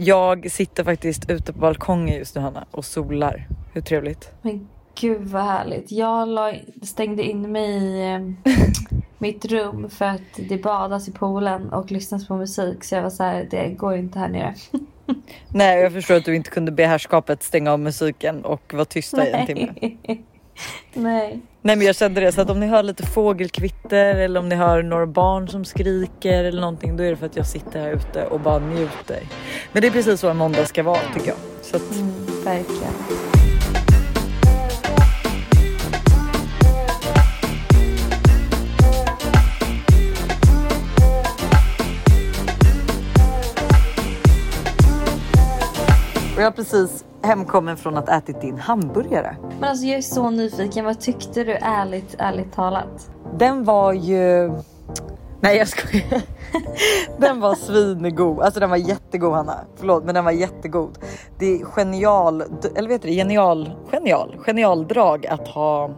Jag sitter faktiskt ute på balkongen just nu Hanna och solar. Hur trevligt? Men gud vad härligt. Jag la, stängde in mig i eh, mitt rum för att det badas i poolen och lyssnas på musik. Så jag var så här, det går inte här nere. Nej, jag förstår att du inte kunde be herrskapet stänga av musiken och vara tysta i en timme. Nej. Nej men jag kände det så att om ni hör lite fågelkvitter eller om ni hör några barn som skriker eller någonting då är det för att jag sitter här ute och bara njuter. Men det är precis så en måndag ska vara tycker jag. Så att... Mm, verkligen. Och jag är precis hemkommen från att ätit din hamburgare. Men alltså jag är så nyfiken. Vad tyckte du ärligt, ärligt talat? Den var ju... Nej jag skojar. Den var svingod. Alltså den var jättegod Hanna. Förlåt men den var jättegod. Det är genial, eller vet du genial, genial, genialdrag att ha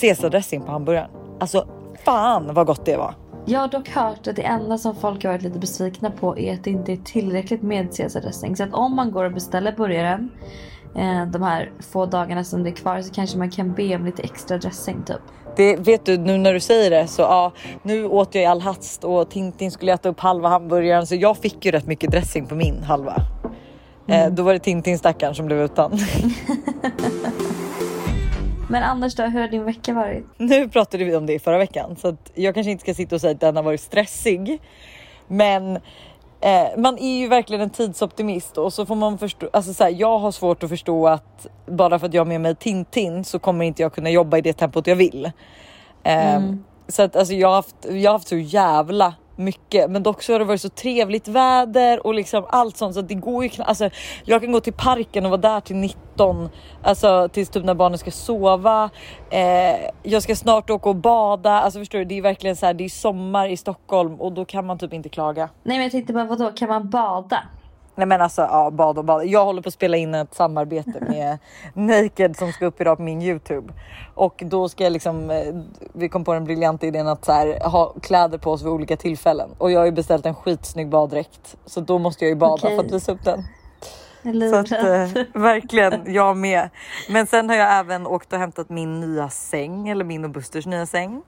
caesardressing på hamburgaren. Alltså fan vad gott det var. Jag har dock hört att det enda som folk har varit lite besvikna på är att det inte är tillräckligt med caesardressing. Så att om man går och beställer burgaren eh, de här få dagarna som det är kvar så kanske man kan be om lite extra dressing typ. Det vet du nu när du säger det så ja, nu åt jag i all hast och Tintin skulle äta upp halva hamburgaren så jag fick ju rätt mycket dressing på min halva. Eh, då var det Tintin stackaren som blev utan. Men Anders då, hur har din vecka varit? Nu pratade vi om det i förra veckan så att jag kanske inte ska sitta och säga att den har varit stressig. Men eh, man är ju verkligen en tidsoptimist och så får man förstå. Alltså så här, jag har svårt att förstå att bara för att jag har med mig Tintin så kommer inte jag kunna jobba i det tempot jag vill. Eh, Mm. Så att alltså jag har haft, jag har haft så jävla mycket, men dock så har det varit så trevligt väder och liksom allt sånt så att det går ju knappt. Alltså, jag kan gå till parken och vara där till 19, alltså tills typ när barnen ska sova. Eh, jag ska snart åka och bada. Alltså förstår du? Det är verkligen så här. Det är sommar i Stockholm och då kan man typ inte klaga. Nej men jag tänkte bara vadå, kan man bada? Nej men alltså ja, bad och bad. Jag håller på att spela in ett samarbete med Naked som ska upp idag på min Youtube. Och då ska jag liksom, eh, vi kom på den briljanta idén att så här, ha kläder på oss vid olika tillfällen. Och jag har ju beställt en skitsnygg baddräkt. Så då måste jag ju bada Okej. för att visa upp den. Så att, eh, verkligen, jag med. Men sen har jag även åkt och hämtat min nya säng, eller min och Busters nya säng.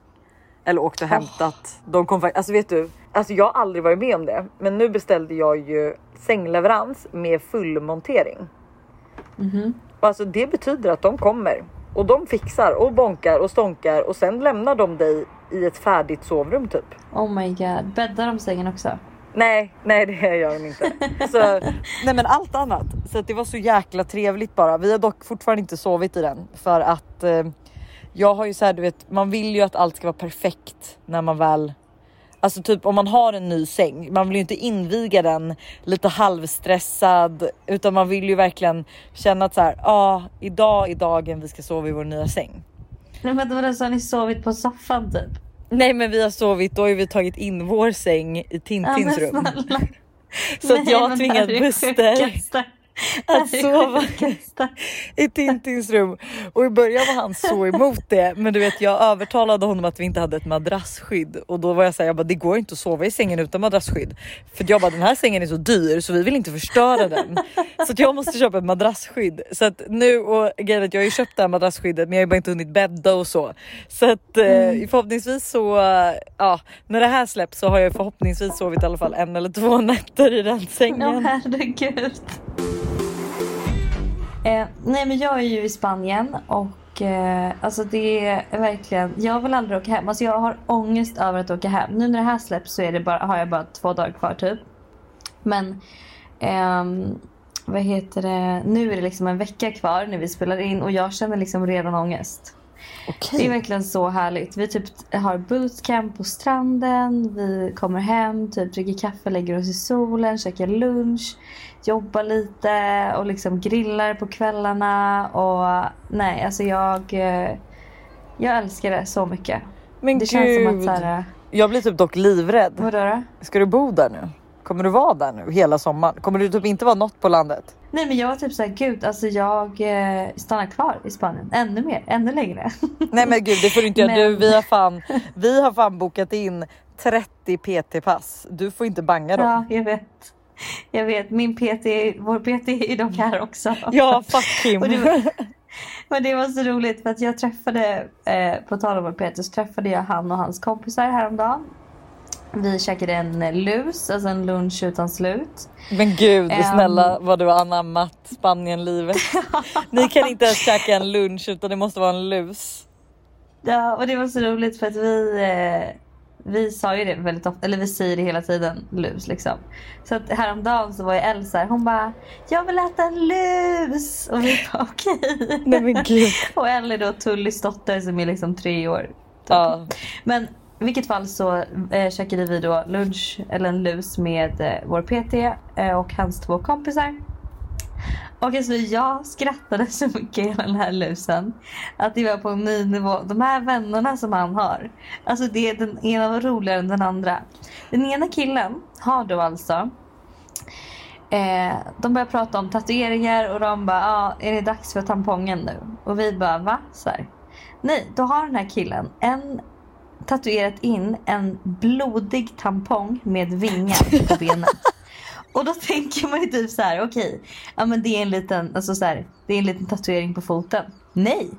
Eller åkt och hämtat. De kom faktiskt, alltså vet du, alltså jag har aldrig varit med om det. Men nu beställde jag ju sängleverans med fullmontering. Mhm. Och alltså det betyder att de kommer och de fixar och bonkar och stånkar och sen lämnar de dig i ett färdigt sovrum typ. Oh my god, bäddar de sängen också? Nej, nej det gör de inte. Så, nej men allt annat. Så det var så jäkla trevligt bara. Vi har dock fortfarande inte sovit i den för att eh, jag har ju så här, du vet, man vill ju att allt ska vara perfekt när man väl Alltså typ om man har en ny säng, man vill ju inte inviga den lite halvstressad utan man vill ju verkligen känna att så här, ja ah, idag är dagen vi ska sova i vår nya säng. Nej men vadå, så har ni sovit på soffan typ? Nej men vi har sovit, då har vi tagit in vår säng i Ja, Tintins men rum. Så att Nej, jag har tvingat Buster. Att sova i Tintins rum. Och i början var han så emot det men du vet jag övertalade honom att vi inte hade ett madrassskydd och då var jag såhär jag bara det går inte att sova i sängen utan madrassskydd för jag bara den här sängen är så dyr så vi vill inte förstöra den. Så jag måste köpa ett madrassskydd så att nu och grejen jag har ju köpt det här madrasskyddet men jag har bara inte hunnit bädda och så. Så att eh, förhoppningsvis så ja när det här släpps så har jag förhoppningsvis sovit i alla fall en eller två nätter i den sängen. herregud. Eh, nej men jag är ju i Spanien och eh, alltså det är verkligen, jag vill aldrig åka hem. Alltså jag har ångest över att åka hem. Nu när det här släpps så är det bara, har jag bara två dagar kvar typ. Men ehm, vad heter det, nu är det liksom en vecka kvar när vi spelar in och jag känner liksom redan ångest. Det är verkligen så härligt. Vi typ har bootcamp på stranden. Vi kommer hem, typ dricker kaffe, lägger oss i solen, käkar lunch, jobbar lite och liksom grillar på kvällarna. Och nej, alltså jag, eh, jag älskar det så mycket. Men det känns som att gud. så här, Jag blir typ dock livrädd. vadå då? Ska du bo där nu? Kommer du vara där nu hela sommaren? Kommer du typ inte vara något på landet? Nej men jag var typ såhär, gud alltså jag eh, stannar kvar i Spanien ännu mer, ännu längre. Nej men gud det får du inte göra. Men- Du, vi, har fan, vi har fan bokat in 30 PT-pass. Du får inte banga dem. ja, jag vet. Jag vet, min PT, vår PT är dock här också. Ja, fuck him. Det var, men det var så roligt för att jag träffade, eh, på tal om vår PT, så träffade jag han och hans kompisar häromdagen. Vi käkade en lus, alltså en lunch utan slut. Men gud Ehm. snälla vad du har anammat Spanien-livet. Ni kan inte ens käka en lunch utan det måste vara en lus. Ja, och det var så roligt för att vi, eh, vi sa ju det väldigt ofta, eller vi säger det hela tiden, lus liksom. Så att häromdagen så var ju Elsa här, hon bara “Jag vill äta en lus!” och vi bara okej. Gud. Och Elle då Tullys dotter som är liksom tre år. Ja. Men i vilket fall så eh, käkade vi då lunch, eller en lus med eh, vår PT eh, och hans två kompisar. Och alltså jag skrattade så mycket i den här lusen. Att det var på en ny nivå. De här vännerna som han har. Alltså det är den ena var roligare än den andra. Den ena killen har då alltså Eh, de börjar prata om tatueringar och de bara, ah, är det dags för tampongen nu? Och vi bara, va? Så här. Nej, då har den här killen en tatuerat in en blodig tampong med vingar på benet. Och då tänker man ju typ så här, okej, ja men det är en liten, alltså så här, det är en liten tatuering på foten. Nej,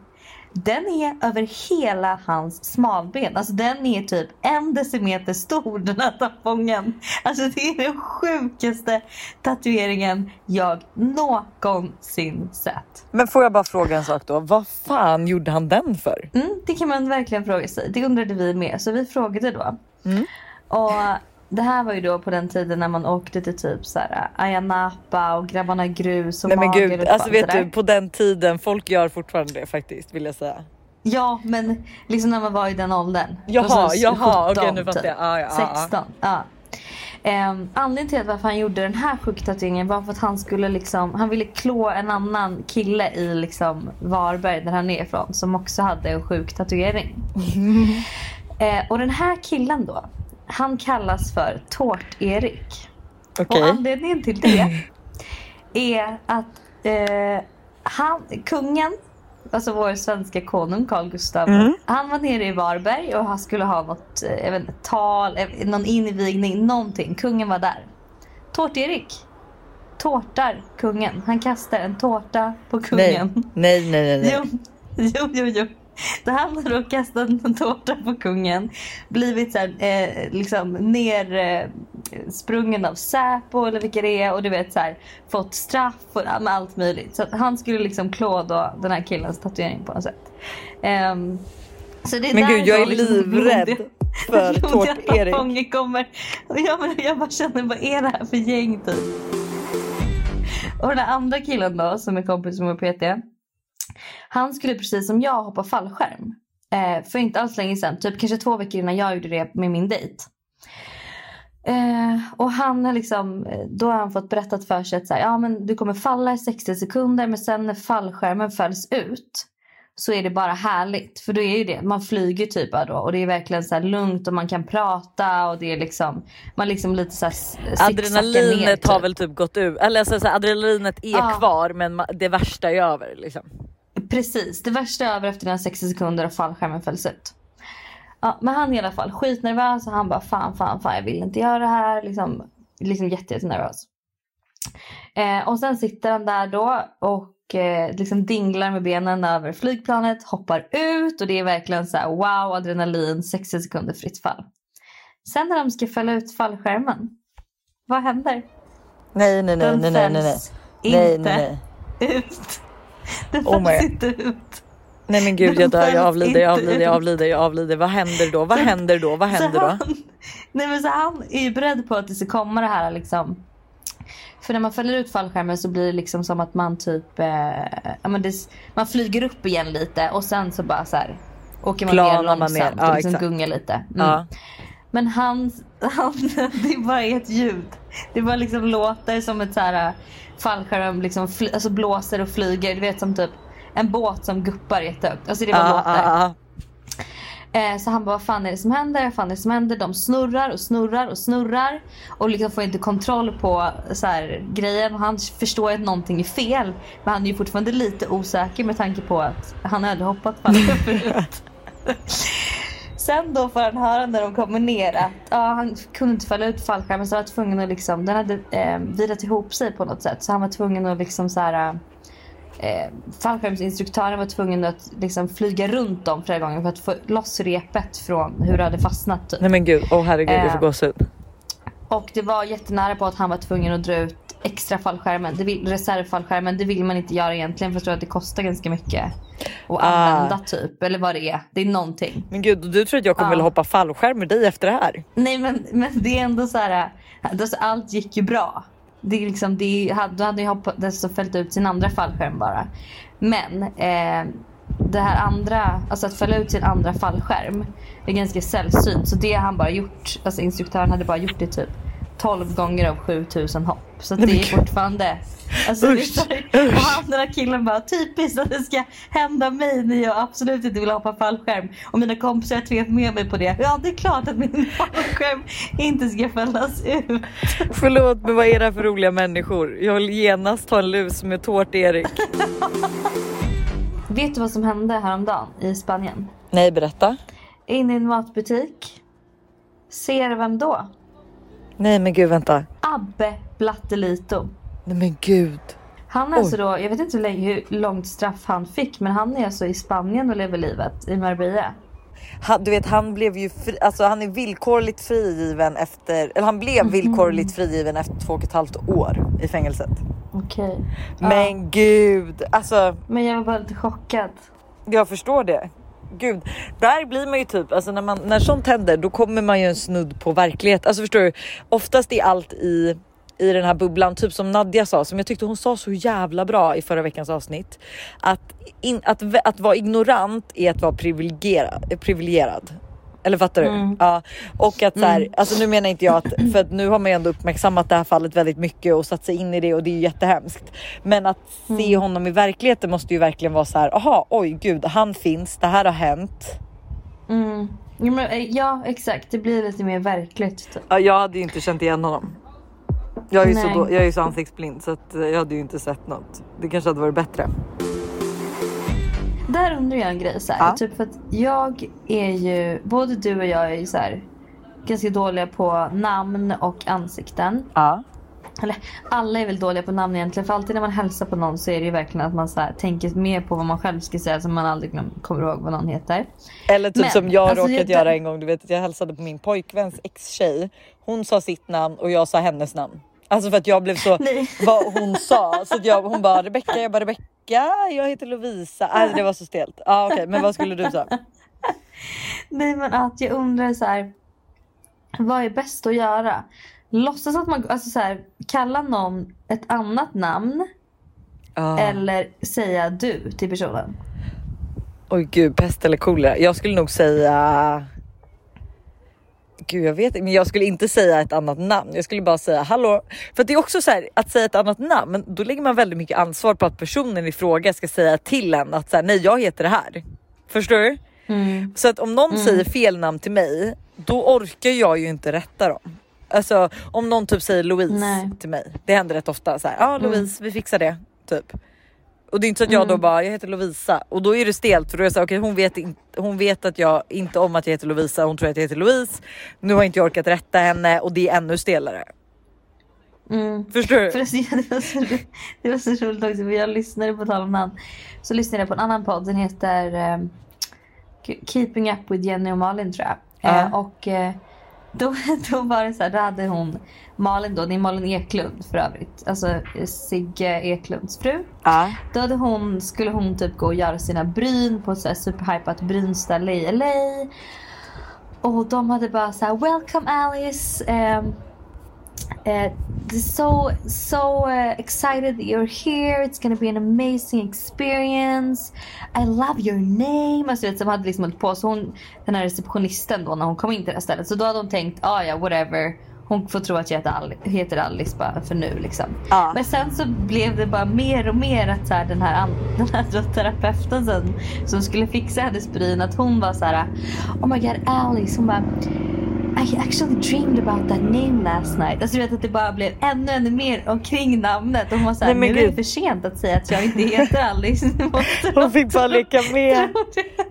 den är över hela hans smalben. Alltså den är typ en decimeter stor den här tampongen. Alltså det är den sjukaste tatueringen jag någonsin sett. Men får jag bara fråga en sak då. Vad fan gjorde han den för? Mm, det kan man verkligen fråga sig. Det undrade vi med. Så vi frågade då. Mm. Och det här var ju då på den tiden när man åkte till typ så här Ayia Napa och Grabbarna Grus och Nej men gud, och alltså allt vet du på den tiden, folk gör fortfarande det faktiskt vill jag säga. Ja, men liksom när man var i den åldern. Jaha, Alltså, jaha, 17 okej, nu fattar jag. Ja, ja, ja, ja. 16. Ja. Um, anledningen till att varför han gjorde den här sjuktatueringen var för att han skulle liksom, han ville klå en annan kille i liksom Varberg där han är ifrån som också hade en sjuk tatuering. Eh, och den här killen då, han kallas för Tårt-Erik. Okej. Och anledningen till det är att eh, han, kungen, alltså vår svenska konung Carl Gustaf, Mm. han var nere i Varberg och han skulle ha något eh, jag vet inte, tal, eh, någon invigning, någonting. Kungen var där. Tårt-Erik tårtar kungen. Han kastar en tårta på Nej, kungen. nej, nej, nej. nej. Jo, jo, jo, jo. Det han har då kastat en tårta på kungen. Blivit så här, eh, liksom ner eh, sprungen av Säpo eller vilka det är. Och du vet så här, fått straff och allt möjligt. Så att han skulle liksom klå då den här killens tatuering på något sätt. Ehm, så det är Men gud jag är liksom livrädd blodiga- för Tårt-Erik. kommer. Jag, men jag bara känner, vad är det här för gäng typ? Och den andra killen då som är kompis med PT. Han skulle precis som jag hoppa fallskärm. Eh, för inte alls länge sedan. Typ kanske två veckor innan jag gjorde det med min dejt. Eh, och han har liksom, då har han fått berättat för sig att så här, ja, men du kommer falla i 60 sekunder men sen när fallskärmen fälls ut så är det bara härligt. För då är ju det, man flyger typ bara då och det är verkligen så här lugnt och man kan prata och det är liksom, man liksom lite så här zigzaggar ner, Adrenalinet har typ. väl typ gått ut, eller alltså, så här, adrenalinet är Ja. kvar men det värsta är över liksom. Precis, det värsta är över efter den 60 sekunder och fallskärmen fälls ut. Ja, men han är i alla fall skitnervös och han bara fan, fan, fan jag vill inte göra det här. Liksom, liksom jätte, jättenervös. Eh, och sen sitter han där då och eh, liksom dinglar med benen över flygplanet, hoppar ut och det är verkligen så här wow, adrenalin, 60 sekunder fritt fall. Sen när de ska fälla ut fallskärmen, vad händer? Nej nej nej Den nej nej nej. nej. fälls Nej, inte nej, nej. ut. Den Oh my fälls God. inte ut. Nej men gud jag dör, jag avlider, jag avlider, jag avlider, jag avlider. Vad händer då? Vad händer då? Vad händer då? Han, nej men så han är ju beredd på att det ska komma det här liksom. För när man fäller ut fallskärmen så blir det liksom som att man typ, eh, men det, man flyger upp igen lite och sen så bara så här åker man Planar ner man långsamt ner. Ja, och liksom exakt. gungar lite. Mm. Ja. Men han, han, det bara är ett ljud. Det bara liksom låter som ett så här äh, fallskärm liksom alltså blåser och flyger. Du vet som typ en båt som guppar jättehögt. Alltså det bara Ja, låter. ja, ja. Eh, så han bara, vad fan är det som händer? Vad fan är det som händer? De snurrar och snurrar och snurrar. Och liksom får inte kontroll på så här, grejen. Och han förstår att någonting är fel. Men han är ju fortfarande lite osäker med tanke på att han hade hoppat fallskärm förut. Sen då får han höra när de kommer ner att ja, han kunde inte fälla ut fallskärmen så han var tvungen att liksom, den hade eh, virat ihop sig på något sätt. Så han var tvungen att liksom så här eh, fallskärmsinstruktören var tvungen att liksom flyga runt dem flera gånger för att få loss repet från hur det hade fastnat. Typ. Nej men gud, åh oh, herregud jag får Eh. gåshud. Och det var jättenära på att han var tvungen att dra ut extra fallskärmen, det vill, reservfallskärmen. Det vill man inte göra egentligen för jag tror att det kostar ganska mycket att Ah. använda typ. Eller vad det är. Det är någonting. Men gud, du tror att jag kommer Ja. vilja hoppa fallskärm med dig efter det här? Nej men, men det är ändå så här. Alltså, allt gick ju bra. Det är liksom, det är, då hade jag hoppat, alltså, fällt ut sin andra fallskärm bara. Men eh, det här andra, alltså att fälla ut sin andra fallskärm är ganska sällsynt. Så det har han bara gjort, alltså instruktören hade bara gjort det typ 12 gånger av 7000 hopp. Så det är fortfarande Alltså, Usch. vet du, och andra killen bara typiskt att det ska hända mig när jag absolut inte vill hoppa fallskärm. Och mina kompisar har med mig på det. Ja det är klart att min fallskärm inte ska fällas ut. Förlåt men vad är det här för roliga människor? Jag vill genast ta en lus med tårt Erik. Vet du vad som hände häromdagen i Spanien? Nej berätta. In i en matbutik. Ser vem då? Nej men gud vänta. Abbe Blattelito. Nej men gud. Han är Oj. alltså då, jag vet inte hur, länge, hur långt straff han fick men han är alltså i Spanien och lever livet i Marbella. Han, du vet han blev ju fri, alltså han är villkorligt frigiven efter, eller han blev villkorligt frigiven efter två och ett halvt år i fängelset. Okej. Ja. Men gud, alltså Men jag var bara lite chockad. jag förstår det. Gud, där blir man ju typ, alltså när, man, när sånt händer då kommer man ju en snudd på verklighet. Alltså förstår du, oftast är allt i, i den här bubblan, typ som Nadja sa, som jag tyckte hon sa så jävla bra i förra veckans avsnitt. Att, in, att, att vara ignorant är att vara privilegierad. privilegierad. Eller fattar du? Mm. Ja. Och att så här, alltså nu menar inte jag att, för att nu har man ju ändå uppmärksammat det här fallet väldigt mycket och satt sig in i det och det är ju jättehemskt. Men att se honom i verkligheten måste ju verkligen vara så här, aha, oj gud, han finns, det här har hänt. Mm. Ja, men, eh, ja exakt, det blir lite mer verkligt. Typ. Ja, jag hade ju inte känt igen honom. Jag är ju så, då, jag är så ansiktsblind så att eh, jag hade ju inte sett något. Det kanske hade varit bättre. Där undrar jag en grej. Så här, Ja. typ för att jag är ju, både du och jag är ju så här, ganska dåliga på namn och ansikten. Ja. Eller alla är väl dåliga på namn egentligen. För alltid när man hälsar på någon så är det ju verkligen att man så här, tänker mer på vad man själv ska säga så man aldrig glöm, kommer ihåg vad någon heter. Eller typ Men, som jag alltså, råkat jag- göra en gång. Du vet att jag hälsade på min pojkväns ex-tjej. Hon sa sitt namn och jag sa hennes namn. Alltså för att jag blev så Nej. vad hon sa. Så att jag, hon bara Rebecka, jag bara Rebecka, jag heter Lovisa. Alltså det var så stelt. Ja ah, okej, men vad skulle du säga? Nej men att jag undrar så här. Vad är bäst att göra? Låtsas att man, alltså så här, kalla någon ett annat namn. Ah. Eller säga du till personen. Oj gud, pest eller kolera. Jag skulle nog säga... Gud jag vet inte, men jag skulle inte säga ett annat namn. Jag skulle bara säga hallå. För det är också så här att säga ett annat namn, då lägger man väldigt mycket ansvar på att personen i fråga ska säga till en att så här, nej jag heter det här. Förstår du? Mm. Så att om någon säger fel namn till mig, då orkar jag ju inte rätta dem. Alltså om någon typ säger Louise Nej. till mig. Det händer rätt ofta så här. Ja Louise, vi fixar det typ. Och det är inte så att jag då bara, jag heter Lovisa och då är det stelt för då är det så här, okej hon vet inte, hon vet att jag inte om att jag heter Lovisa, hon tror att jag heter Louise. Nu har inte jag orkat rätta henne och det är ännu stelare. Mm. Förstår du? Förresten, det var, så, ro- det var så roligt också för jag lyssnade på tal om namn. Så lyssnade jag på en annan podd. Den heter eh, Keeping Up with Jenny och Malin tror jag. Ja. Eh, och eh, då, då var det så här, då hade hon Malin då, det är Malin Eklund för övrigt. Alltså eh, Sigge Eklunds fru. Ja. Då hade hon, skulle hon typ gå och göra sina bryn på ett superhypat brynställe i LA. Och de hade bara så här, welcome Alice. Um, uh, so so uh, excited that you're here. It's gonna be an amazing experience. I love your name. Alltså, vet, som hade liksom hållit på. Så hon, den här receptionisten då när hon kom in till det här stället. Så då hade hon tänkt, ah ja whatever. Hon får tro att jag heter, Alice, heter Alice bara för nu liksom. Ja. Men sen så blev det bara mer och mer att så här, den här, den här terapeuten sen, som skulle fixa hennes bryn att hon var så här Oh my god Alice. Hon bara I actually dreamed about that name last night. Alltså du vet att det bara blev ännu, ännu mer omkring namnet. Och hon var såhär, nu är det för sent att säga att jag inte heter Alice. Hon fick bara leka med.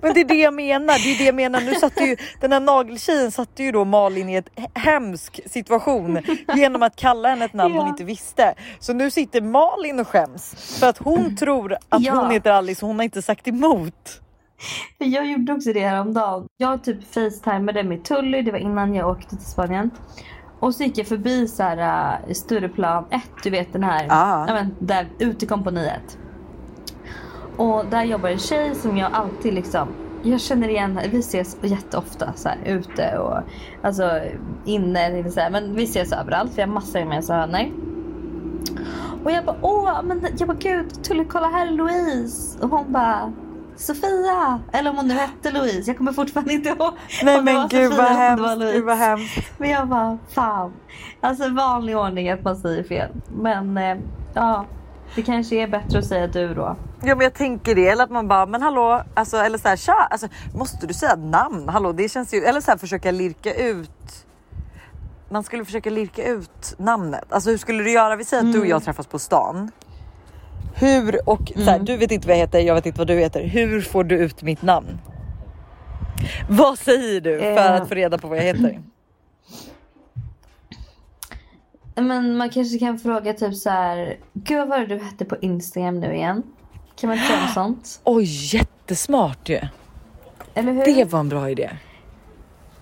Men det är det jag menar. Det är det jag menar. Nu satte ju den här nageltjejen satte ju då Malin i ett hemsk situation genom att kalla henne ett namn hon Ja. inte visste. Så nu sitter Malin och skäms för att hon tror att Ja. hon heter Alice och hon har inte sagt emot. För jag gjorde också det häromdagen. Jag typ facetimade med Tully, det var innan jag åkte till Spanien. Och så gick jag förbi så här, uh, Stureplan 1, du vet den här, Ah. ja, men, där utekompaniet. Och där jobbar en tjej som jag alltid liksom, jag känner igen, vi ses jätteofta så här, ute och alltså inne, eller så här, men vi ses överallt, vi har massor gemensamma vänner. Och jag bara åh, men jag bara gud, Tully kolla här är Louise. Och hon bara Sofia! Eller om hon nu hette Louise, jag kommer fortfarande inte ihåg. Nej om det men var gud Sofia vad hemskt. Gud vad hemskt. Men jag bara fan. Alltså vanlig ordning att man säger fel. Men eh, ja, det kanske är bättre att säga du då. Ja men jag tänker det, eller att man bara men hallå, alltså, eller så här tja, alltså, måste du säga namn? Hallå det känns ju, eller så här försöka lirka ut. Man skulle försöka lirka ut namnet. Alltså hur skulle du göra? Vi säger att du och jag träffas på stan. Hur och så här, du vet inte vad jag heter, jag vet inte vad du heter. Hur får du ut mitt namn? Vad säger du för Eh. att få reda på vad jag heter? Men man kanske kan fråga typ så här. Gud vad var det du hette på Instagram nu igen? Kan man inte något sånt? Oj jättesmart ju. Eller hur? Det var en bra idé.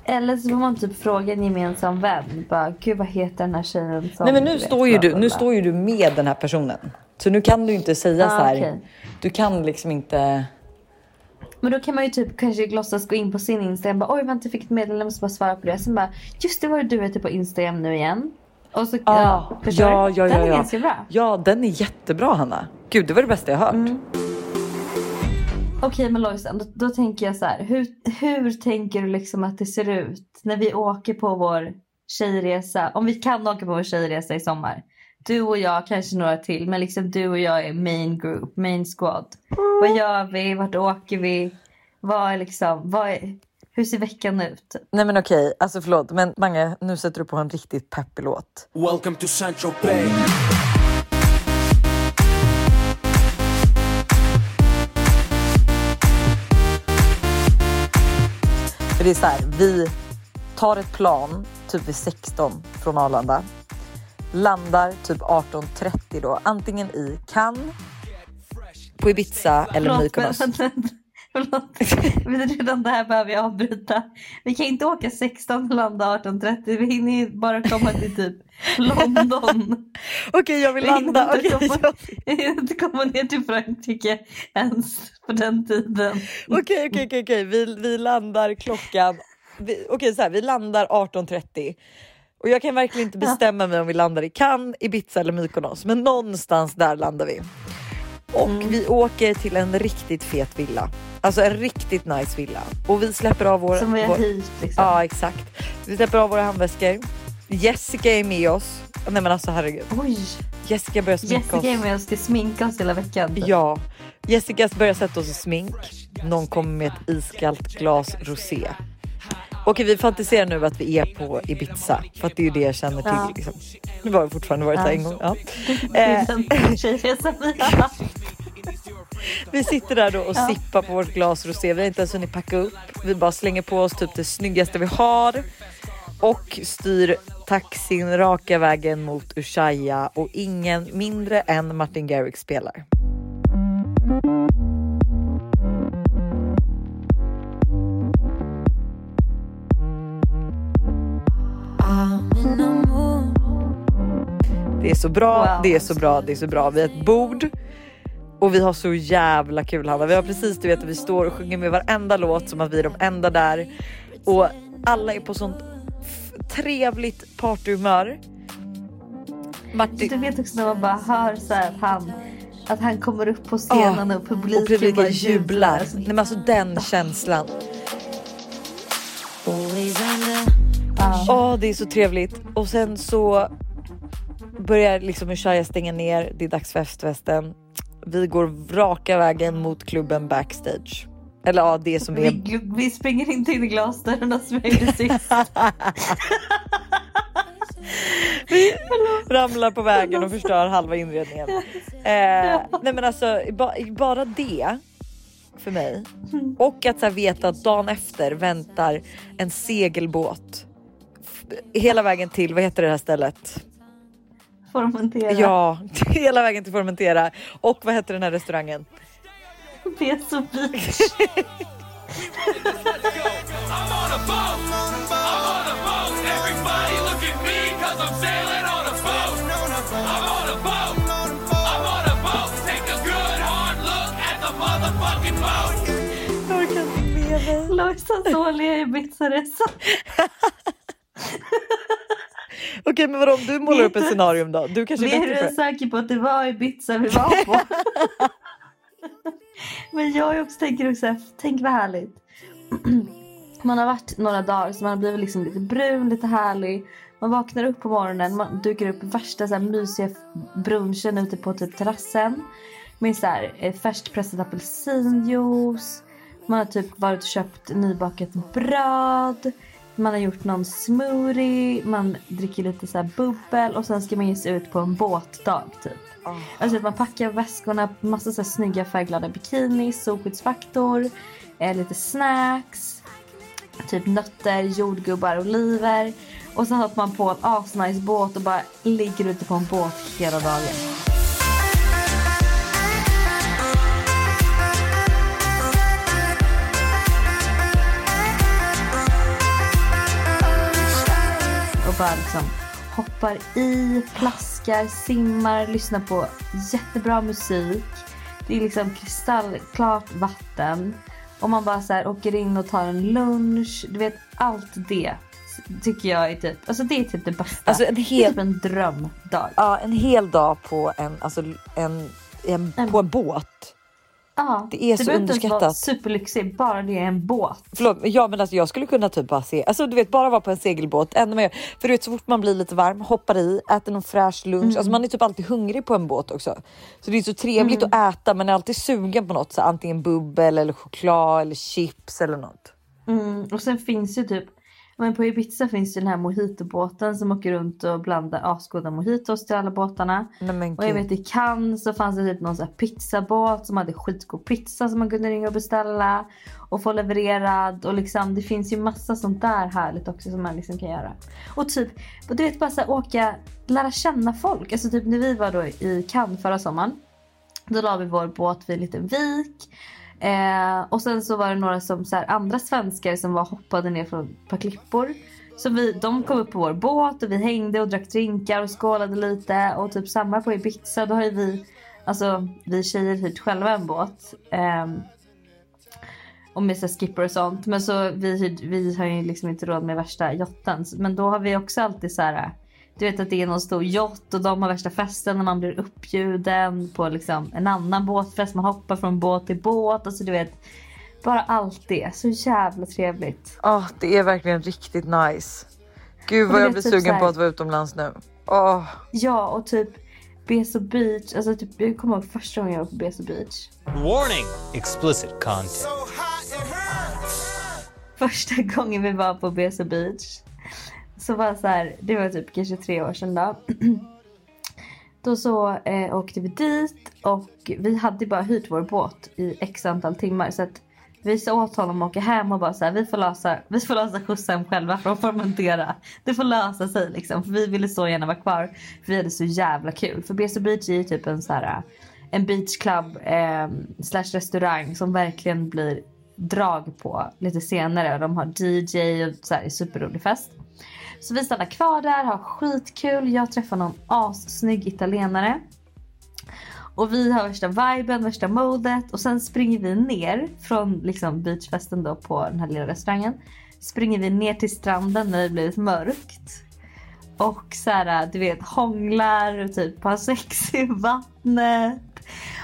Eller så får man typ fråga en gemensam vän. Bara, Gud vad heter den här tjejen som Nej men nu står ju du, nu bla." står ju du med den här personen. Så nu kan du inte säga Ah, så här. okej. Du kan liksom inte. Men då kan man ju typ kanske låtsas gå in på sin Instagram. Bara, Oj vänta jag fick ett meddelande, jag måste bara svara på det. Sen bara just det var det du heter på Instagram nu igen. Och så, Ah, ja, ja, ja, Den ja, är ja. ganska bra. Ja, den är jättebra Hanna. Gud, det var det bästa jag hört. Mm. Okej men Lojsan, då, då tänker jag så här. Hur, hur tänker du liksom att det ser ut när vi åker på vår tjejresa? Om vi kan åka på vår tjejresa i sommar. Du och jag, kanske några till, men liksom du och jag är main group, main squad. Vad gör vi? Vart åker vi? Vad är liksom, vad är, hur ser veckan ut? Nej men okej, alltså förlåt, men Mange, nu sätter du på en riktigt peppig låt. Welcome to Central Bay. För det är så här, vi tar ett plan typ vid 16 från Arlanda. Landar typ 18.30 då, antingen i Cannes, på Ibiza eller Mykonos. Förlåt, men redan där behöver jag avbryta. Vi kan inte åka 16 och landa 18.30. Vi hinner ju bara komma till typ London. Okej, jag vill Vi hinner landa. inte komma- jag- hinner inte komma ner till Frankrike ens på den tiden. Okej, okej, okej. Vi, vi landar klockan. Vi, okej, så här, vi landar 18.30 och jag kan verkligen inte bestämma mig om vi landar i Cannes, Ibiza eller Mykonos, men någonstans där landar vi. Och Mm. vi åker till en riktigt fet villa, alltså en riktigt nice villa och vi släpper av vår. Som vi har vår hyrt liksom. ja, exakt. Vi släpper av våra handväskor. Jessica är med oss. Nej, men alltså herregud. Oj, Jessica börjar sminka Jessica oss. är med oss till sminka oss hela veckan. Ja, Jessica börjar sätta oss i smink. Någon kommer med ett iskallt glas rosé. Okej, vi fantiserar nu att vi är på Ibiza för att det är ju det jag känner till. Ja. Liksom. Nu har vi fortfarande varit där Ja. en gång. Ja. Eh, vi sitter där då och Ja. sippar på vårt glas rosé. Vi har inte ens hunnit packa upp. Vi bara slänger på oss typ det snyggaste vi har och styr taxin raka vägen mot Ushuaia och ingen mindre än Martin Garrix spelar. Det är så bra, Wow. det är så bra, det är så bra. Vi har ett bord och vi har så jävla kul Hanna. Vi har precis, du vet, vi står och sjunger med varenda låt som att vi är de enda där och alla är på sånt trevligt partyhumör. Du Martin vet också när man bara hör så här att han, att han kommer upp på scenen och publiken, och publiken bara jublar. Alltså, Nej, men alltså den känslan. ja. Åh, det är så trevligt. Och sen så börjar liksom Ushuaia stänga ner. Det är dags för efterfesten. Vi går raka vägen mot klubben backstage. Eller ja, det som är... Vi, vi springer in i glasdörrarna som jag gjorde sist. Vi ramlar på vägen och förstör halva inredningen. Eh, nej men alltså ba, bara det för mig och att så här, veta att dagen efter väntar en segelbåt hela vägen till, vad heter det här stället? Formentera. Ja, hela vägen till Formentera och vad heter den här restaurangen? Peso Beach. Lojsan Såhlia i Okej men vadå om du målar upp ett scenarium då? Du kanske är bättre på det. säker på att det var Ibiza vi var på? Men jag också tänker också, tänk vad härligt. Man har varit några dagar så man har blivit liksom lite brun, lite härlig. Man vaknar upp på morgonen, man dyker upp värsta så här mysiga brunchen ute på typ terrassen. Med så här eh, färskpressad apelsinjuice. Man har typ varit och köpt nybakat bröd. Man har gjort någon smoothie, man dricker lite så bubbel och sen ska man ge sig ut på en båtdag typ. Ah. Alltså att man packar väskorna, massa så här snygga färgglada bikinis, solskyddsfaktor, eh, lite snacks, typ nötter, jordgubbar, oliver. Och sen hoppar man på en asnice båt och bara ligger ute på en båt hela dagen. Bara liksom hoppar i, plaskar, simmar, lyssnar på jättebra musik. Det är liksom kristallklart vatten. Och man bara så här åker in och tar en lunch. Du vet allt det tycker jag är typ, alltså det är typ det bästa. Alltså en Det är hel, typ en drömdag. ja, en hel dag på en, alltså en, en, En- på en båt. Ja, Det är så behöver inte ens vara underskattat. superlyxigt, bara det är en båt. Förlåt, ja men alltså jag skulle kunna typ bara se, alltså du vet bara vara på en segelbåt, ännu mer. För du vet så fort man blir lite varm, hoppar i, äter någon fräsch lunch, Mm. alltså man är typ alltid hungrig på en båt också. Så det är så trevligt Mm. att äta, man är alltid sugen på något, så antingen bubbel eller choklad eller chips eller något. Mm, och sen finns ju typ, men på Ibiza finns ju den här mojitobåten som åker runt och blandar asgoda mojitos till alla båtarna. Nej Och jag vet i Cannes så fanns det typ någon sån här pizzabåt som hade skitgod pizza som man kunde ringa och beställa och få levererad och liksom det finns ju massa sånt där härligt också som man liksom kan göra. Och typ, och du vet bara så här, åka, lära känna folk. Alltså typ när vi var då i Cannes förra sommaren. Då la vi vår båt vid en liten vik. Eh, och sen så var det några som, så här, andra svenskar som var hoppade ner från ett par klippor. Så vi, de kom upp på vår båt och vi hängde och drack drinkar och skålade lite. Och typ samma på Ibiza, då har ju vi, alltså vi tjejer hyrt själva en båt. Eh, och med så skipper och sånt. Men så vi, vi har ju liksom inte råd med värsta jotten. Men då har vi också alltid så här. Du vet att det är någon stor yacht och de har värsta festen när man blir uppbjuden på liksom en annan båtfest. Man hoppar från båt till båt. Alltså du vet. Bara allt det. Så jävla trevligt. Ah, det är verkligen riktigt nice. Gud vad jag blir typ sugen på att vara utomlands nu. Åh, Ja och typ Beso Beach. Alltså typ, jag kommer ihåg första gången jag var på Beso Beach. Warning! Explicit content. So första gången vi var på Beso Beach. Så var så här, det var typ kanske tre år sedan då. Då så eh, åkte vi dit och vi hade bara hyrt vår båt i x antal timmar. Så att vi sa åt honom att åka hem och bara så här, vi får lösa, vi får lösa skjutsen själva från Formentera. Det får lösa sig liksom. För vi ville så gärna vara kvar. För vi hade så jävla kul. För BC Beach är ju typ en så här en beachclub eh, slash restaurang som verkligen blir drag på lite senare. Och de har DJ och så här, superrolig fest. Så vi stannar kvar där, har skitkul. Jag träffar någon assnygg italienare. Och vi har värsta viben, värsta modet. Och sen springer vi ner från liksom beachfesten då på den här lilla restaurangen. Springer vi ner till stranden när det blivit mörkt. Och så här, du vet hånglar och typ har sex i vattnet.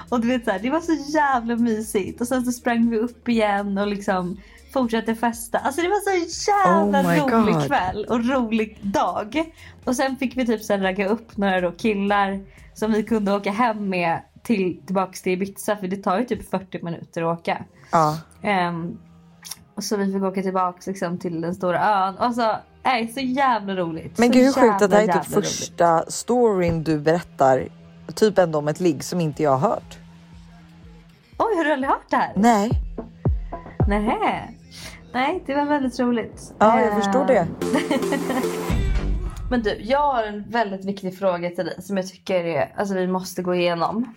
Och du vet så här, det var så jävla mysigt. Och sen så sprang vi upp igen och liksom fortsatte festa. Alltså det var så jävla Oh rolig God. kväll och rolig dag. Och sen fick vi typ här ragga upp några då killar som vi kunde åka hem med till, tillbaks till Ibiza för det tar ju typ 40 minuter att åka. Ja. Ehm, och så vi fick åka tillbaks liksom till den stora ön. Och så, nej, så jävla roligt. Men så gud hur sjukt att det här är typ jävla roligt. första storyn du berättar. Typ ändå om ett ligg som inte jag har hört. Oj, har du aldrig hört det här? Nej, Nähä. Nej, det var väldigt roligt. ja jag förstår det. Men du, jag har en väldigt viktig fråga till dig som jag tycker är, alltså vi måste gå igenom.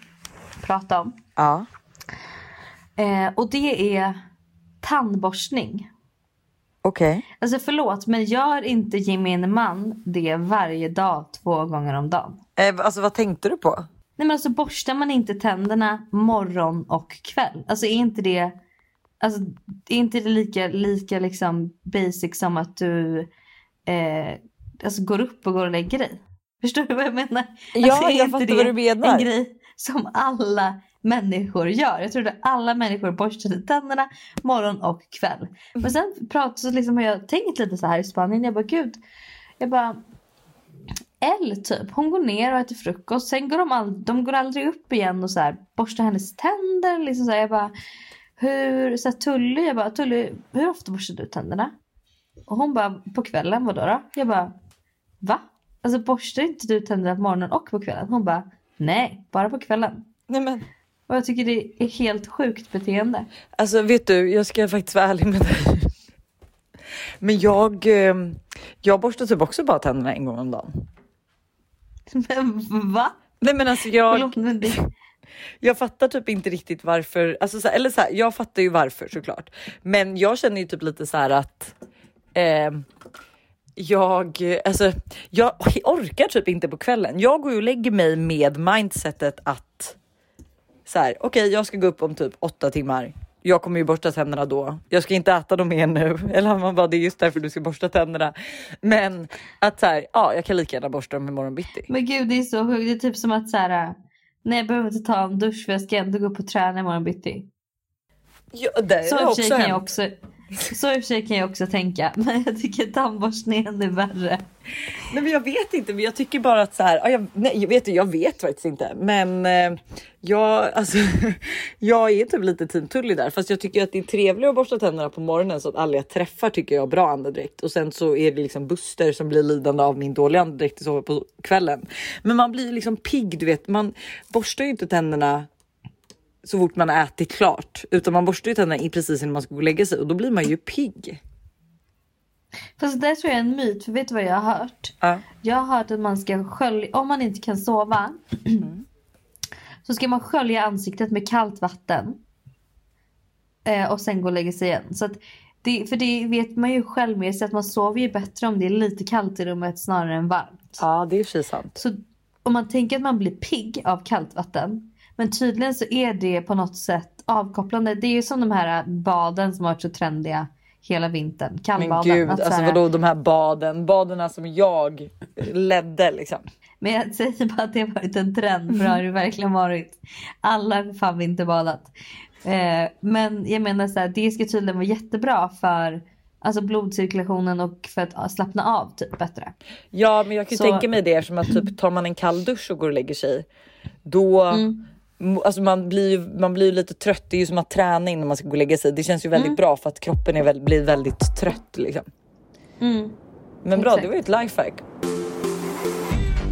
Prata om. Ja. Eh, och det är tandborstning. Okej. Alltså förlåt, men gör inte gemene man det varje dag två gånger om dagen? Eh, alltså vad tänkte du på? Nej men alltså borstar man inte tänderna morgon och kväll? Alltså är inte det, alltså, är inte det lika, lika liksom basic som att du eh, alltså går upp och går och lägger dig? Förstår du vad jag menar? Ja, alltså, är jag inte fattar det vad du menar. En grej som alla människor gör. Jag trodde alla människor borstade tänderna morgon och kväll. Men sen prat, så liksom har jag tänkt lite så här i Spanien. Jag bara gud. Jag bara L typ. Hon går ner och äter frukost. Sen går de, all, de går aldrig upp igen och så här, borstar hennes tänder. Liksom så här, jag bara hur, så här, Tully, jag bara Tully hur ofta borstar du tänderna? Och hon bara på kvällen vadå då? Jag bara va? Alltså borstar inte du tänderna på morgonen och på kvällen? Hon bara nej, bara på kvällen. Nej men Och jag tycker det är helt sjukt beteende. alltså vet du, jag ska faktiskt vara ärlig med dig. Men jag, eh, jag borstar typ också bara tänderna en gång om dagen. Men va? Nej men alltså jag, Förlåt, men det jag fattar typ inte riktigt varför, alltså så här, eller så här, jag fattar ju varför såklart. Men jag känner ju typ lite så här att eh, jag, alltså, jag orkar typ inte på kvällen. Jag går ju och lägger mig med mindsetet att så här, okej, jag ska gå upp om typ åtta timmar. Jag kommer ju borsta tänderna då. Jag ska inte äta dem mer nu. Eller man bara, det är just därför du ska borsta tänderna. Men att så här, ja, jag kan lika gärna borsta dem imorgon bitti. Men gud det är så sjukt. Det är typ som att så här. Nej jag behöver inte ta en dusch för jag ska ändå gå upp och träna imorgon bitti. Ja, det Så för sig också jag också. Så i och för sig kan jag också tänka. Men jag tycker tandborstningen är värre. Nej, men jag vet inte, men jag tycker bara att så här. Ja, jag, nej, jag vet, jag vet faktiskt inte, men eh, jag, alltså, jag är typ lite team Tully där, fast jag tycker att det är trevligt att borsta tänderna på morgonen så att alla jag träffar tycker jag har bra andedräkt och sen så är det liksom Buster som blir lidande av min dåliga andedräkt i sover på kvällen. Men man blir liksom pigg, du vet, man borstar ju inte tänderna så fort man har ätit klart, utan man borstar ju tänderna precis innan man ska gå och lägga sig och då blir man ju pigg. Fast det tror jag är en myt. För vet du vad jag har hört? Ja. Jag har hört att man ska skölja. Om man inte kan sova. så ska man skölja ansiktet med kallt vatten. Eh, och sen gå och lägga sig igen. Så att det, för det vet man ju själv med sig att man sover ju bättre om det är lite kallt i rummet snarare än varmt. ja, det är sig sant. Så om man tänker att man blir pigg av kallt vatten. Men tydligen så är det på något sätt avkopplande. Det är ju som de här baden som har varit så trendiga hela vintern. Men Kallbaden. gud, Att så alltså här- vadå de här baden, baderna som jag ledde liksom. Men jag säger bara att det har varit en trend för det har det verkligen varit. Alla har fan vinterbadat. Eh, men jag menar så här, det ska tydligen vara jättebra för alltså blodcirkulationen och för att slappna av typ bättre. Ja, men jag kan Så- tänka mig det eftersom att typ tar man en kall dusch och går och lägger sig, då Mm. Alltså man blir ju man blir lite trött. Det är ju som att träna innan man ska gå och lägga sig. Det känns ju väldigt Mm. bra för att kroppen är väl, blir väldigt trött liksom. Mm. Men bra, Exakt. det var ju ett lifehack.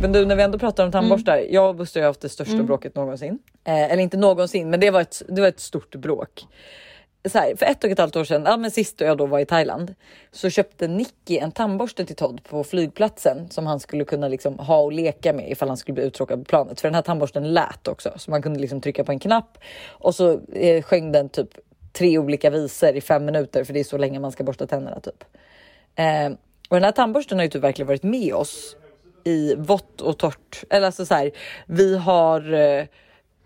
Men du, när vi ändå pratar om tandborstar. Mm. Jag och Buster har haft det största bråket någonsin. Eh, eller inte någonsin, men det var ett, det var ett stort bråk. Så här, för ett och ett halvt år sedan, ja, men sist jag då var i Thailand, så köpte Nicky en tandborste till Todd på flygplatsen som han skulle kunna liksom ha och leka med ifall han skulle bli uttråkad på planet. För den här tandborsten lät också, så man kunde liksom trycka på en knapp och så eh, sjöng den typ tre olika visor i fem minuter, för det är så länge man ska borsta tänderna typ. Eh, och den här tandborsten har ju typ verkligen varit med oss i vått och torrt. Eller alltså så här, vi har eh,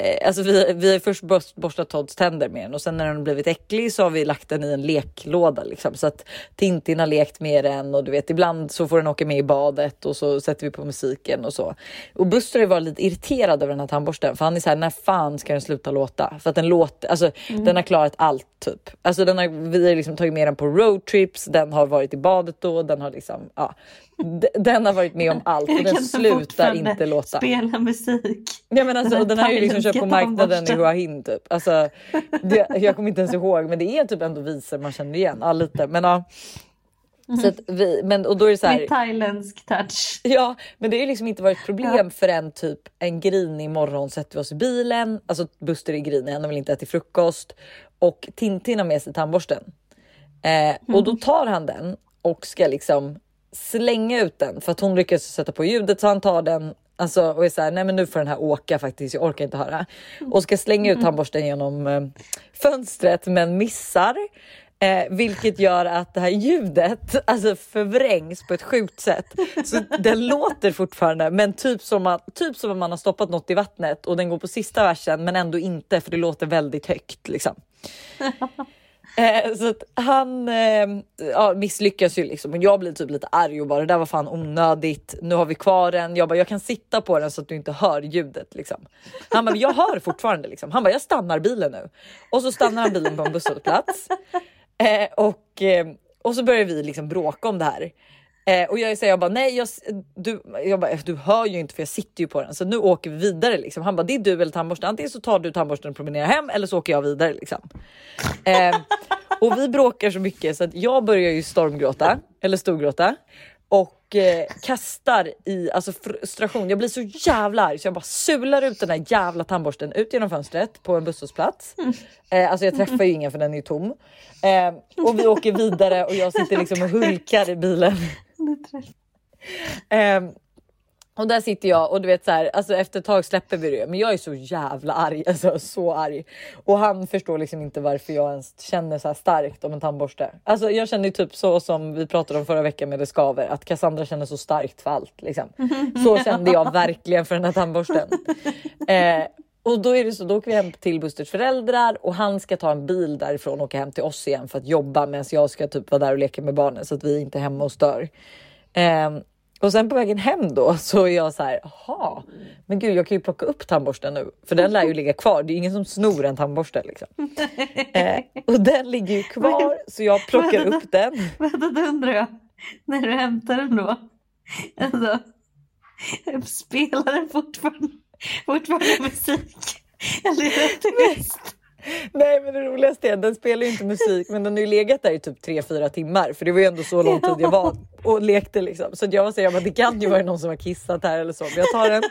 eh, Alltså vi, vi har först borst- borstat Todds tänder med den och sen när den har blivit äcklig så har vi lagt den i en leklåda liksom så att Tintin har lekt med den och du vet ibland så får den åka med i badet och så sätter vi på musiken och så. Och Buster har ju varit lite irriterad över den här tandborsten för han är så här när fan ska den sluta låta? För att den låter, alltså den har klarat allt typ. Alltså den har, vi har liksom tagit med den på roadtrips, den har varit i badet då, den har liksom, ja. Den har varit med om allt och den slutar inte låta. Spela musik. Ja, men alltså, Den och den här är ju liksom köpt på marknaden i tandborsten. Hua Hin typ. Alltså, det, jag kommer inte ens ihåg men det är typ ändå visor man känner igen. Ja lite men ja. Så att vi, men och då är det så här. Med thailändsk touch. Ja, men det har ju liksom inte varit problem förrän typ en grinig morgon sätter vi oss i bilen. Alltså Buster är grinig, han har väl inte ätit frukost och Tintin har med sig tandborsten. Eh, och då tar han den och ska liksom slänga ut den för att hon lyckas sätta på ljudet så han tar den alltså, och är så här, nej men nu får den här åka faktiskt, jag orkar inte höra. Och ska slänga ut tandborsten genom eh, fönstret men missar. Eh, vilket gör att det här ljudet alltså förvrängs på ett sjukt sätt. Så den låter fortfarande men typ som, att, typ som om man har stoppat något i vattnet och den går på sista versen men ändå inte för det låter väldigt högt liksom. Eh, så att han eh, ja, misslyckas ju liksom och jag blir typ lite arg och bara det där var fan onödigt. Nu har vi kvar den. Jag bara jag kan sitta på den så att du inte hör ljudet liksom. Han bara jag hör fortfarande liksom. Han bara jag stannar bilen nu och så stannar han bilen på en busshållplats eh, och eh, och så börjar vi liksom bråka om det här. Eh, och jag säger jag bara nej, jag, du, jag bara, du hör ju inte för jag sitter ju på den så nu åker vi vidare liksom. Han bara det är du eller tandborsten. Antingen så tar du tandborsten och promenerar hem eller så åker jag vidare liksom. Eh, och vi bråkar så mycket så att jag börjar ju stormgråta eller storgråta och eh, kastar i alltså frustration. Jag blir så jävla arg så jag bara sular ut den här jävla tandborsten ut genom fönstret på en busshållplats. Eh, alltså jag träffar ju ingen för den är ju tom. Eh, och vi åker vidare och jag sitter liksom och hulkar i bilen. Ehm, och där sitter jag och du vet så här, alltså efter ett tag släpper vi det. Men jag är så jävla arg, alltså så arg. Och han förstår liksom inte varför jag ens känner så här starkt om en tandborste. Alltså jag känner ju typ så som vi pratade om förra veckan med det skaver, att Cassandra känner så starkt för allt. Liksom. Så kände jag verkligen för den här tandborsten. Eh, och då är det så, då åker vi hem till Busters föräldrar och han ska ta en bil därifrån och åka hem till oss igen för att jobba medan jag ska typ vara där och leka med barnen så att vi inte är hemma och stör. Ehm, och sen på vägen hem då så är jag så här, jaha, men gud jag kan ju plocka upp tandborsten nu för den lär ju ligga kvar. Det är ingen som snor en tandborste liksom. Eh, och den ligger ju kvar så jag plockar upp den. Vänta, då undrar jag. När du hämtar den då. Alltså, spelar den fortfarande, fortfarande musik? Nej men det roligaste är den spelar ju inte musik men den har ju legat där i typ 3-4 timmar för det var ju ändå så lång tid jag var och lekte liksom. Så att jag var så jag bara, det kan ju vara någon som har kissat här eller så. Men jag tar den.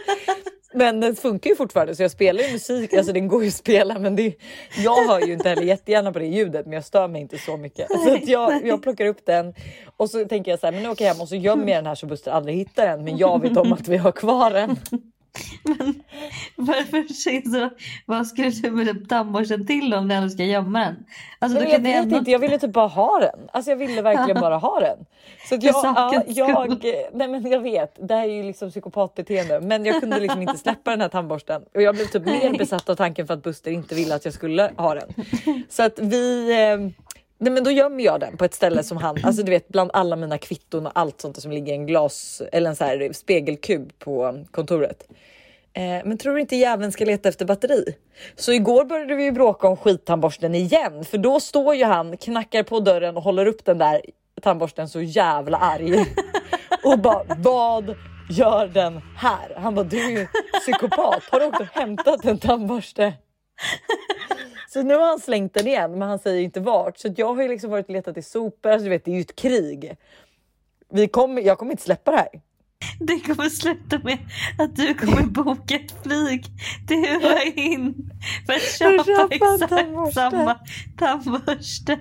Men den funkar ju fortfarande så jag spelar ju musik, alltså den går ju att spela men det, jag hör ju inte heller jättegärna på det ljudet men jag stör mig inte så mycket. Så att jag, jag plockar upp den och så tänker jag så här, men nu åker jag hem och så gömmer jag den här så Buster aldrig hittar den men jag vet om att vi har kvar den. Varför säger så? Vad skulle du med tandborsten till om du ändå ska gömma den? Alltså, Nej, men jag vet ändå... inte, jag ville typ bara ha den. Alltså jag ville verkligen bara ha den. Så jag, ja, jag, nej men jag vet, det här är ju liksom psykopatbeteende men jag kunde liksom inte släppa den här tandborsten och jag blev typ mer besatt av tanken för att Buster inte ville att jag skulle ha den. Så att vi eh, Nej men då gömmer jag den på ett ställe som han, alltså du vet bland alla mina kvitton och allt sånt som ligger i en glas eller en så här spegelkub på kontoret. Eh, men tror du inte jäveln ska leta efter batteri? Så igår började vi bråka om skittandborsten igen, för då står ju han, knackar på dörren och håller upp den där tandborsten så jävla arg. Och bara vad gör den här? Han bara du är ju psykopat, har du åkt och hämtat en tandborste? Så nu har han slängt den igen, men han säger inte vart. Så jag har ju liksom varit och letat i sopor, alltså du vet det är ju ett krig. Vi kommer, jag kommer inte släppa det här. Det kommer sluta med att du kommer boka ett flyg till Hua in för att köpa, köpa exakt samma tandborste.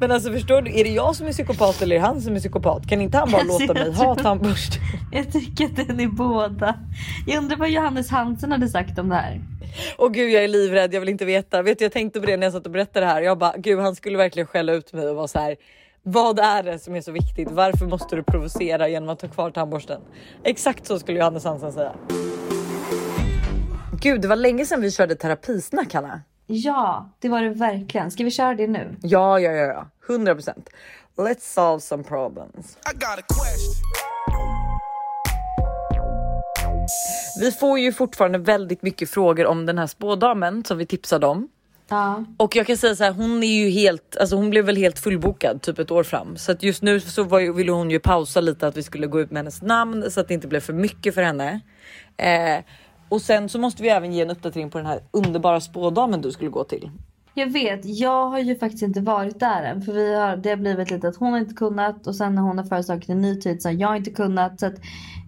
Men alltså förstår du, är det jag som är psykopat eller är det han som är psykopat? Kan inte han bara Alltså, låta mig ha tror- tandborste? Jag tycker att den är båda. Jag undrar vad Johannes Hansen hade sagt om det här. Och gud jag är livrädd, jag vill inte veta. Vet du, jag tänkte på det när jag satt och berättade det här. Jag bara, gud han skulle verkligen skälla ut mig och vara så här. Vad är det som är så viktigt? Varför måste du provocera genom att ta kvar tandborsten? Exakt så skulle Johannes Hansen säga. Gud, det var länge sedan vi körde terapisnack Hanna. Ja, det var det verkligen. Ska vi köra det nu? Ja, ja, ja, ja, 100 procent. Let's solve some problems. I got a question. Vi får ju fortfarande väldigt mycket frågor om den här spådamen som vi tipsade om. Ja. Och jag kan säga så här, hon är ju helt, alltså hon blev väl helt fullbokad typ ett år fram. Så att just nu så var ju, ville hon ju pausa lite att vi skulle gå ut med hennes namn så att det inte blev för mycket för henne. Eh, och sen så måste vi även ge en uppdatering på den här underbara spådamen du skulle gå till. Jag vet, jag har ju faktiskt inte varit där än. För vi har, det har blivit lite att hon inte kunnat och sen när hon har föreslagit en ny tid så har jag inte kunnat. Så att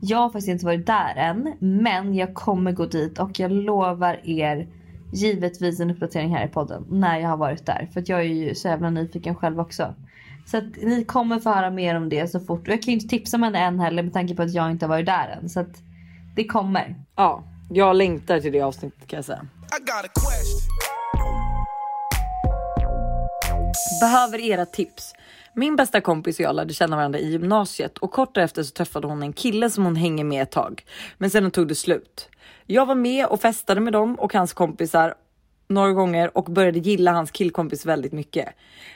jag har faktiskt inte varit där än. Men jag kommer gå dit och jag lovar er givetvis en uppdatering här i podden när jag har varit där. För att jag är ju så jävla nyfiken själv också. Så att ni kommer få höra mer om det så fort. Och jag kan ju inte tipsa om henne än heller med tanke på att jag inte har varit där än. Så att det kommer. Ja, jag längtar till det avsnittet kan jag säga. I got a question. Behöver era tips. Min bästa kompis och jag lärde känna varandra i gymnasiet och kort därefter så träffade hon en kille som hon hänger med ett tag. Men sen tog det slut. Jag var med och festade med dem och hans kompisar några gånger och började gilla hans killkompis väldigt mycket.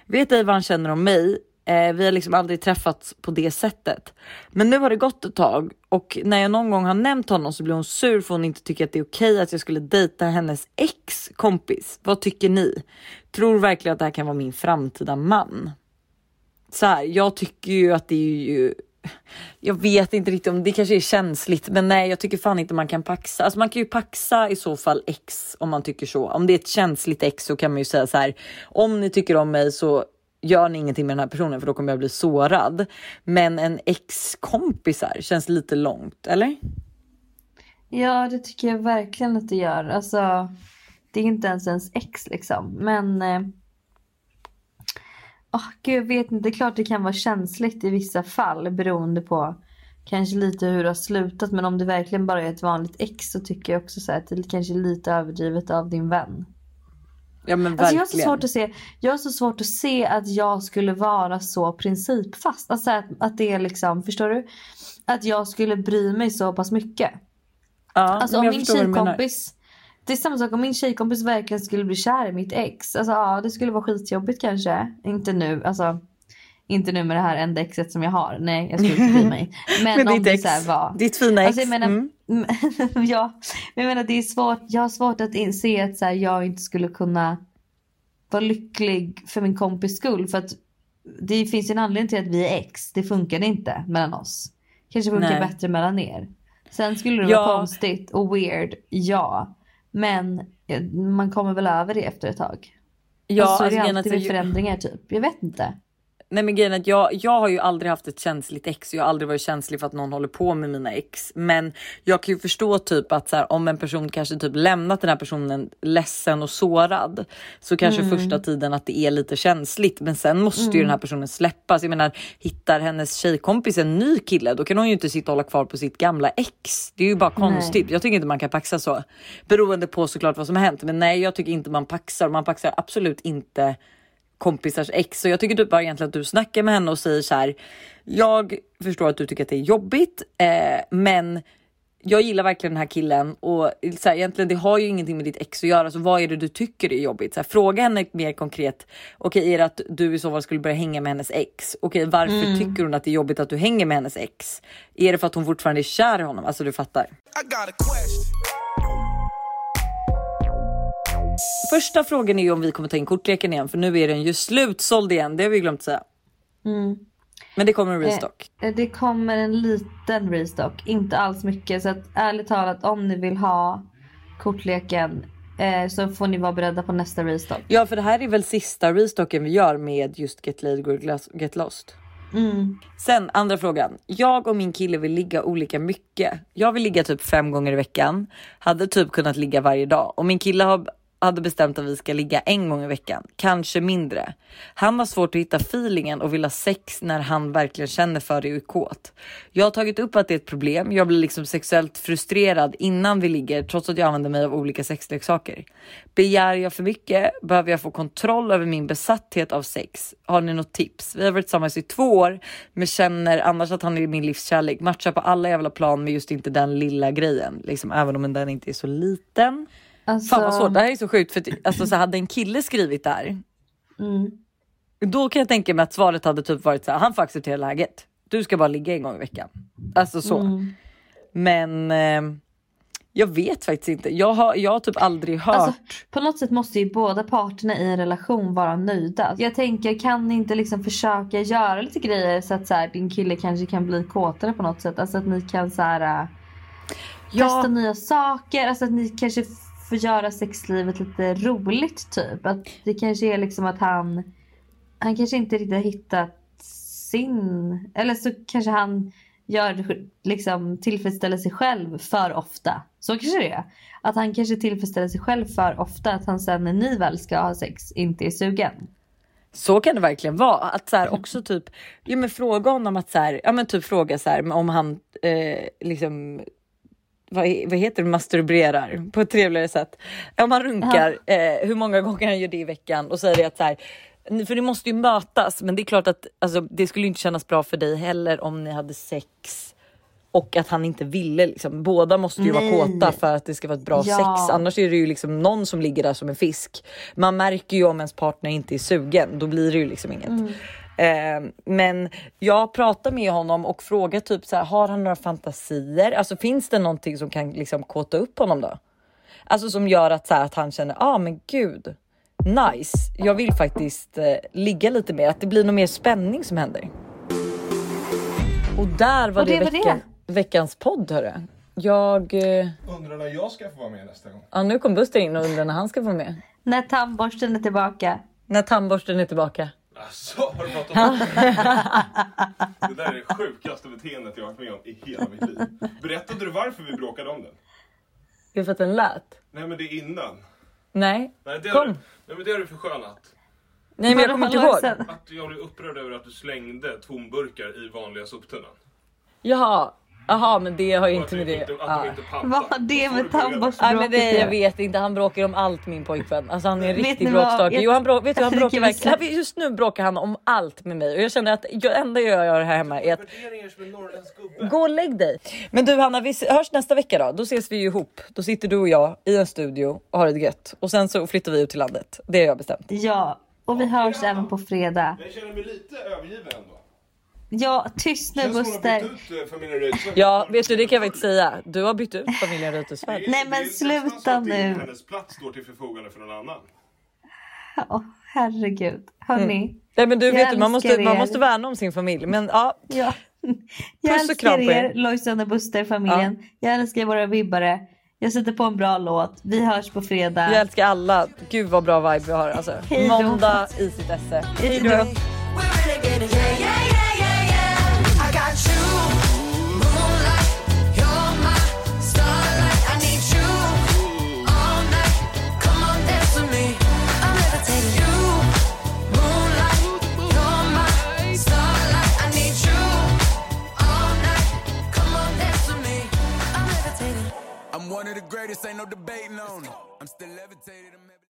Vet ej vad han känner om mig. Eh, vi har liksom aldrig träffats på det sättet. Men nu har det gått ett tag och när jag någon gång har nämnt honom så blir hon sur för hon inte tycker att det är okej att jag skulle dejta hennes ex kompis. Vad tycker ni? Tror verkligen att det här kan vara min framtida man? Så här, jag tycker ju att det är ju jag vet inte riktigt om det kanske är känsligt, men nej, jag tycker fan inte man kan paxa. Alltså man kan ju paxa i så fall ex om man tycker så. Om det är ett känsligt ex så kan man ju säga så här. Om ni tycker om mig så gör ni ingenting med den här personen för då kommer jag bli sårad. Men en ex kompisar känns lite långt, eller? Ja, det tycker jag verkligen att det gör. Alltså, det är inte ens ens ex liksom. Men... Eh, åh, gud, jag vet inte. Det är klart det kan vara känsligt i vissa fall beroende på kanske lite hur det har slutat. Men om det verkligen bara är ett vanligt ex så tycker jag också så här att det kanske är lite överdrivet av din vän. Ja men Alltså jag, har så svårt att se, jag har så svårt att se att jag skulle vara så principfast. Alltså att, att det är liksom, förstår du? Att jag skulle bry mig så pass mycket. ja, Alltså om min tjejkompis. Det är samma sak om min tjejkompis verkligen skulle bli kär i mitt ex. Alltså ja, det skulle vara skitjobbigt kanske. Inte nu, alltså. Inte nu med det här enda exet som jag har. Nej, jag skulle inte bry mig. Men Med om det så här var. Ditt fina ex. Alltså jag menar, Mm. ja, men jag menar det är svårt. Jag har svårt att inse att så här, jag inte skulle kunna vara lycklig för min kompis skull. För att det finns en anledning till att vi är ex. Det funkade inte mellan oss. Kanske funkar Nej. bättre mellan er. Sen skulle det Ja. vara konstigt och weird, ja. Men eh, man kommer väl över det efter ett tag. Ja, och så är alltså, det alltid vid förändringar typ. Jag vet inte. Nej men grejen är att jag, jag har ju aldrig haft ett känsligt ex. Jag har aldrig varit känslig för att någon håller på med mina ex. Men jag kan ju förstå typ att så här, om en person kanske typ lämnat den här personen ledsen och sårad. Så kanske Mm. första tiden att det är lite känsligt. Men sen måste ju den här personen släppas. Jag menar hittar hennes tjejkompis en ny kille då kan hon ju inte sitta och hålla kvar på sitt gamla ex. Det är ju bara konstigt. Jag tycker inte man kan paxa så. Beroende på såklart vad som har hänt. Men nej jag tycker inte man paxar. Man paxar absolut inte kompisars ex. Så jag tycker typ bara egentligen att du snackar med henne och säger så här. Jag förstår att du tycker att det är jobbigt, eh, men jag gillar verkligen den här killen och så här, egentligen det har ju ingenting med ditt ex att göra. Så vad är det du tycker är jobbigt? Så här, fråga henne mer konkret. Okej, är det att du i så fall skulle börja hänga med hennes ex? Okej, varför tycker hon att det är jobbigt att du hänger med hennes ex? Är det för att hon fortfarande är kär i honom? Alltså du fattar. Första frågan är ju om vi kommer ta in kortleken igen, för nu är den ju slutsåld igen. Det har vi glömt säga. Men det kommer en restock. Eh, Det kommer en liten restock, inte alls mycket. Så att ärligt talat om ni vill ha kortleken eh, så får ni vara beredda på nästa restock. Ja, för det här är väl sista restocken vi gör med just Get Laid Get Lost. Sen andra frågan. Jag och min kille vill ligga olika mycket. Jag vill ligga typ fem gånger i veckan. Hade typ kunnat ligga varje dag och min kille har hade bestämt att vi ska ligga en gång i veckan, kanske mindre. Han har svårt att hitta feelingen och vill ha sex när han verkligen känner för det och är kåt. Jag har tagit upp att det är ett problem. Jag blir liksom sexuellt frustrerad innan vi ligger trots att jag använder mig av olika sexleksaker. Begär jag för mycket? Behöver jag få kontroll över min besatthet av sex? Har ni något tips? Vi har varit tillsammans i två år men känner annars att han är min livskärlek. Matchar på alla jävla plan men just inte den lilla grejen. Liksom, även om den inte är så liten. Alltså, Fan vad svårt, det här är så sjukt för att, alltså, så hade en kille skrivit där. Då kan jag tänka mig att svaret hade typ varit så här, han får acceptera läget. Du ska bara ligga en gång i veckan. Alltså så. Men eh, Jag vet faktiskt inte. Jag har, jag har typ aldrig hört. Alltså, på något sätt måste ju båda parterna i en relation vara nöjda. Jag tänker, kan ni inte liksom försöka göra lite grejer så att så här, din kille kanske kan bli kåtare på något sätt? Alltså att ni kan så här, äh, Ja. testa nya saker. Alltså att ni kanske får göra sexlivet lite roligt typ. Att det kanske är liksom att han, han kanske inte riktigt har hittat sin, eller så kanske han gör liksom tillfredsställer sig själv för ofta. Så kanske det är. Att han kanske tillfredsställer sig själv för ofta. Att han sen när ni väl ska ha sex inte är sugen. Så kan det verkligen vara. Att så här, också typ, ja, men fråga honom att så här, ja men typ fråga så här om han eh, liksom vad, vad heter det, masturberar på ett trevligare sätt. Om han runkar, eh, hur många gånger han gör det i veckan och säger att så här, för ni måste ju mötas, men det är klart att alltså, det skulle inte kännas bra för dig heller om ni hade sex och att han inte ville. Liksom. Båda måste ju Nej. vara kåta för att det ska vara ett bra Ja. sex. Annars är det ju liksom någon som ligger där som en fisk. Man märker ju om ens partner inte är sugen. Då blir det ju liksom inget. Mm. Eh, men jag pratar med honom och frågar typ så här, har han några fantasier? Alltså finns det någonting som kan liksom kåta upp honom då? Alltså som gör att, så här, att han känner, ja ah, men gud, nice. Jag vill faktiskt eh, ligga lite mer, att det blir någon mer spänning som händer. Och där var Och det, det var vecka, veckans podd hörru. Jag, eh, Undrar när jag ska få vara med nästa gång. ja nu kom Buster in och undrar när han ska få vara med. När tandborsten är tillbaka. När tandborsten är tillbaka. Alltså, har du pratat om det? Det där är det sjukaste beteendet jag har varit med om i hela mitt liv. Berättade du varför vi bråkade om den? Det är för att den lät. Nej men det är innan. Nej, Nej, det har, kom. du, nej men det har du förskönat. Nej men jag kommer inte ihåg. Sen. Att jag blev upprörd över att du slängde tomburkar i vanliga soptunnan. Jaha, Jaha men det har ju inte med det. inte, att Ja. de inte. Vad har det med tandborsten Nej men det, jag vet inte, han bråkar om allt min pojkvän. Alltså han är en riktig bråkstake. Jag- Jo han, brå, vet du, han jag bråkar verkligen. just nu bråkar han om allt med mig och jag känner att det enda jag gör här hemma är att gå och lägg dig. Men du Hanna, vi hörs nästa vecka då. Då ses vi ju ihop. Då sitter du och jag i en studio och har det gött och sen så flyttar vi ut till landet. Det har jag bestämt. Ja, och vi hörs även på fredag. Jag känner mig lite övergiven ändå. Ja, tyst nu Buster. eh. Ja, vet du det kan jag faktiskt säga. Du har bytt ut familjen Reuterswärd. Nej, men sluta nu. Hennes plats står till förfogande för någon annan. Åh, herregud. Hörni. Nej men du Jag vet du, man måste, älskar man er. måste värna om sin familj. Men ja, Ja. Jag Puss och kram på er. er, Lojsan och Buster-familjen. Jag älskar våra vibbare. Jag sätter på en bra låt. Vi hörs på fredag. jag älskar alla. Gud vad bra vibe vi har alltså. Måndag i sitt esse. Hej då. One of the greatest, ain't no debating on it. I'm still levitated.